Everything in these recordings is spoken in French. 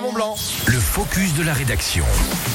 Mont Blanc. Focus de la rédaction.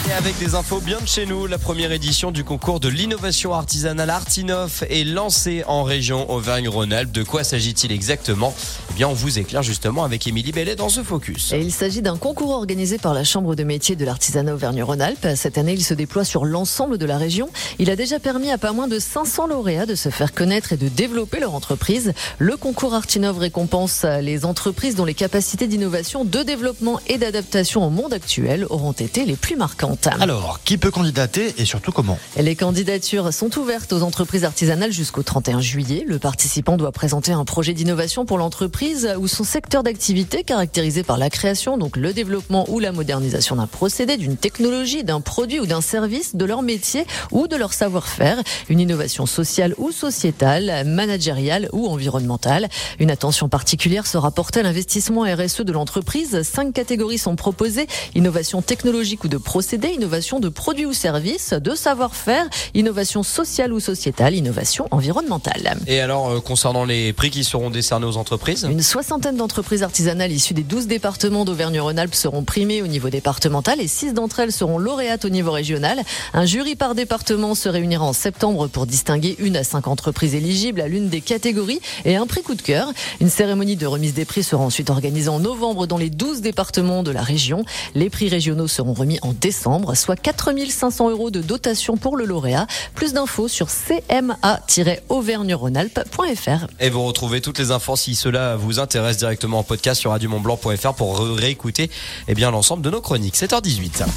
Et avec des infos bien de chez nous, la première édition du concours de l'innovation artisanale Artinoff est lancée en région Auvergne-Rhône-Alpes. De quoi s'agit-il exactement? Eh bien, on vous éclaire justement avec Émilie Bellet dans ce focus. Et il s'agit d'un concours organisé par la Chambre de métier de l'artisanat Auvergne-Rhône-Alpes. Cette année, il se déploie sur l'ensemble de la région. Il a déjà permis à pas moins de 500 lauréats de se faire connaître et de développer leur entreprise. Le concours Artinov récompense les entreprises dont les capacités d'innovation, de développement et d'adaptation au monde actuel auront été les plus marquantes. Alors, qui peut candidater et surtout comment? Les candidatures sont ouvertes aux entreprises artisanales jusqu'au 31 juillet. Le participant doit présenter un projet d'innovation pour l'entreprise ou son secteur d'activité caractérisé par la création, donc le développement ou la modernisation d'un procédé, d'une technologie, d'un produit ou d'un service, de leur métier ou de leur savoir-faire, une innovation sociale ou sociétale, managériale ou environnementale. Une attention particulière sera portée à l'investissement RSE de l'entreprise. Cinq catégories sont proposées. Innovation technologique ou de procédé, innovation de produits ou services, de savoir-faire, innovation sociale ou sociétale, innovation environnementale. Et alors, euh, concernant les prix qui seront décernés aux entreprises? Une soixantaine d'entreprises artisanales issues des 12 départements d'Auvergne-Rhône-Alpes seront primées au niveau départemental et 6 d'entre elles seront lauréates au niveau régional. Un jury par département se réunira en septembre pour distinguer une à cinq entreprises éligibles à l'une des catégories et un prix coup de cœur. Une cérémonie de remise des prix sera ensuite organisée en novembre dans les 12 départements de la région. Les prix régionaux seront remis en décembre, soit 4500 euros de dotation pour le lauréat. Plus d'infos sur cma-auvergne-rhône-alpes.fr. Et vous retrouvez toutes les infos si cela vous intéresse directement en podcast sur radiomontblanc.fr pour réécouter eh bien l'ensemble de nos chroniques. 7h18.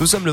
Nous sommes le